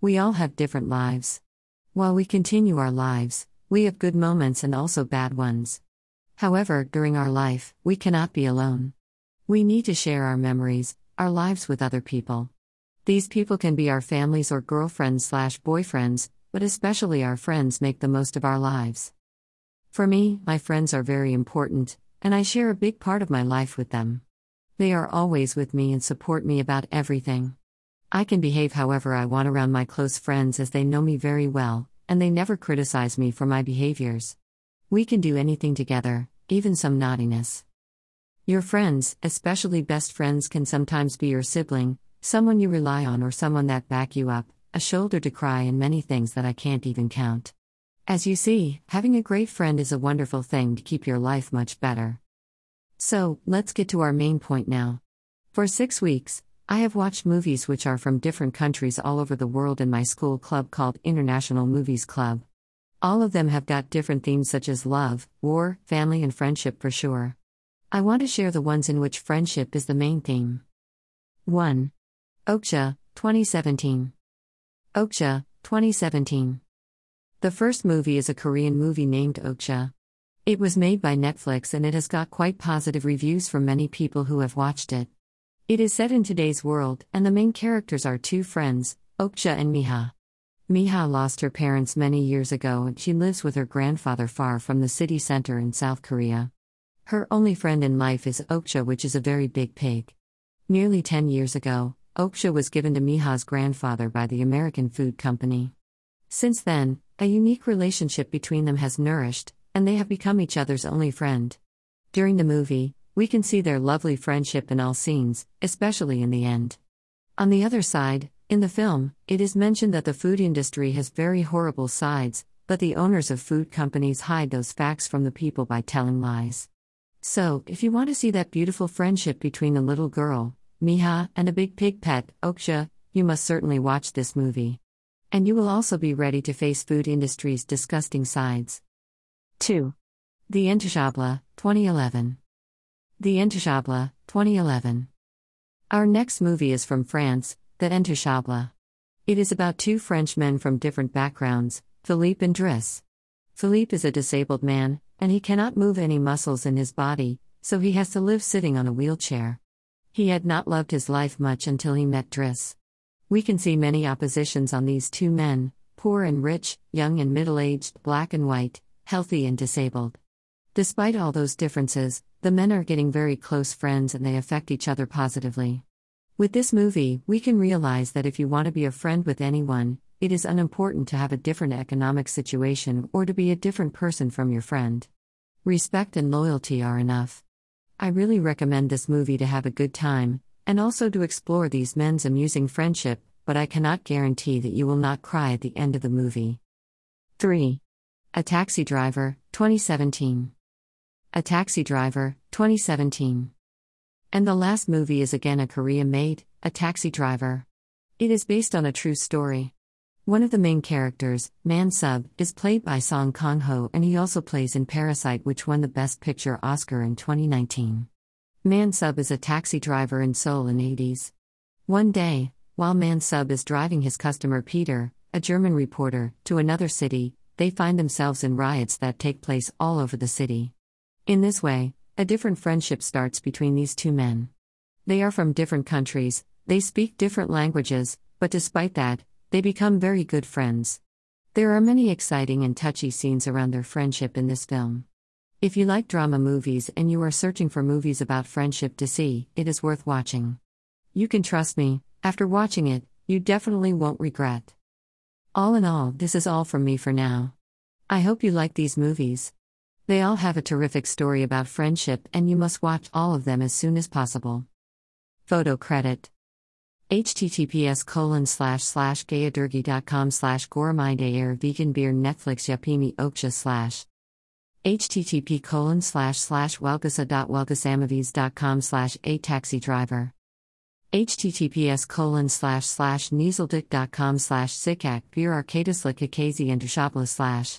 We all have different lives. While we continue our lives, we have good moments and also bad ones. However, during our life, we cannot be alone. We need to share our memories, our lives with other people. These people can be our families or girlfriends slash boyfriends, but especially our friends make the most of our lives. For me, my friends are very important, and I share a big part of my life with them. They are always with me and support me about everything. I can behave however I want around my close friends as they know me very well, and they never criticize me for my behaviors. We can do anything together, even some naughtiness. Your friends, especially best friends, can sometimes be your sibling, someone you rely on, or someone that back you up, a shoulder to cry, and many things that I can't even count. As you see, having a great friend is a wonderful thing to keep your life much better. So, let's get to our main point now. For six weeks, I have watched movies which are from different countries all over the world in my school club called International Movies Club. All of them have got different themes such as love, war, family, and friendship for sure. I want to share the ones in which friendship is the main theme. 1. Okja, 2017. Okja, 2017. The first movie is a Korean movie named Okja. It was made by Netflix and it has got quite positive reviews from many people who have watched it. It is set in today's world, and the main characters are two friends, Okja and Miha. Miha lost her parents many years ago and she lives with her grandfather far from the city center in South Korea. Her only friend in life is Okja, which is a very big pig. Nearly 10 years ago, Okja was given to Miha's grandfather by the American Food Company. Since then, a unique relationship between them has nourished, and they have become each other's only friend. During the movie, we can see their lovely friendship in all scenes, especially in the end. On the other side, in the film, it is mentioned that the food industry has very horrible sides, but the owners of food companies hide those facts from the people by telling lies. So, if you want to see that beautiful friendship between a little girl, Miha, and a big pig pet, Oksha, you must certainly watch this movie. And you will also be ready to face food industry's disgusting sides. 2. The Intouchable, 2011. The Intouchable, 2011. Our next movie is from France, The Intouchable. It is about two French men from different backgrounds, Philippe and Driss. Philippe is a disabled man, and he cannot move any muscles in his body, so he has to live sitting on a wheelchair. He had not loved his life much until he met Driss. We can see many oppositions on these two men poor and rich, young and middle aged, black and white, healthy and disabled. Despite all those differences, the men are getting very close friends and they affect each other positively. With this movie, we can realize that if you want to be a friend with anyone, it is unimportant to have a different economic situation or to be a different person from your friend. Respect and loyalty are enough. I really recommend this movie to have a good time, and also to explore these men's amusing friendship, but I cannot guarantee that you will not cry at the end of the movie. 3. A Taxi Driver, 2017. A Taxi Driver, 2017. And the last movie is again a Korean made, A Taxi Driver. It is based on a true story. One of the main characters, Man Sub, is played by Song Kang Ho and he also plays in Parasite, which won the Best Picture Oscar in 2019. Man Sub is a taxi driver in Seoul in 80s. One day, while Man Sub is driving his customer Peter, a German reporter, to another city, they find themselves in riots that take place all over the city. In this way, a different friendship starts between these two men. They are from different countries, they speak different languages, but despite that, they become very good friends. There are many exciting and touchy scenes around their friendship in this film. If you like drama movies and you are searching for movies about friendship to see, it is worth watching. You can trust me, after watching it, you definitely won't regret. All in all, this is all from me for now. I hope you like these movies. They all have a terrific story about friendship, and you must watch all of them as soon as possible. Photo credit. Https colon slash slash gayadurgi.com slash air vegan beer netflix yapimi oksha slash. Http colon slash slash slash a taxi driver. Https colon slash slash nezeldick.com slash sikak beer kakazi and slash